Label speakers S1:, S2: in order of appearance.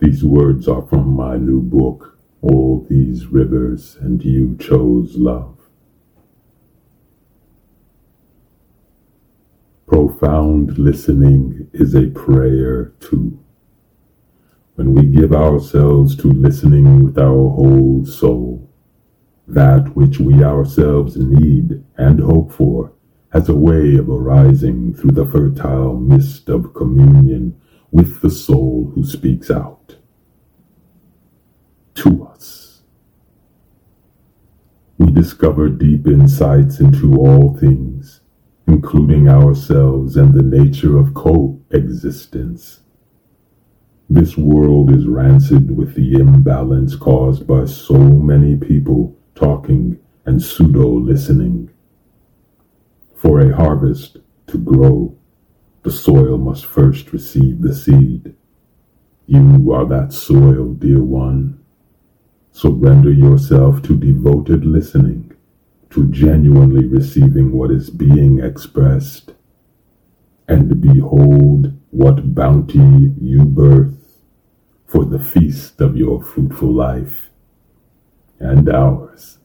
S1: These words are from my new book, All These Rivers and You Chose Love. Profound listening is a prayer too. When we give ourselves to listening with our whole soul, that which we ourselves need and hope for has a way of arising through the fertile mist of communion with the soul who speaks out to us. We discover deep insights into all things, including ourselves and the nature of coexistence. This world is rancid with the imbalance caused by so many people talking and pseudo listening. For a harvest to grow, the soil must first receive the seed. You are that soil, dear one. Surrender yourself to devoted listening, to genuinely receiving what is being expressed, and behold what bounty you birth for the feast of your fruitful life and ours.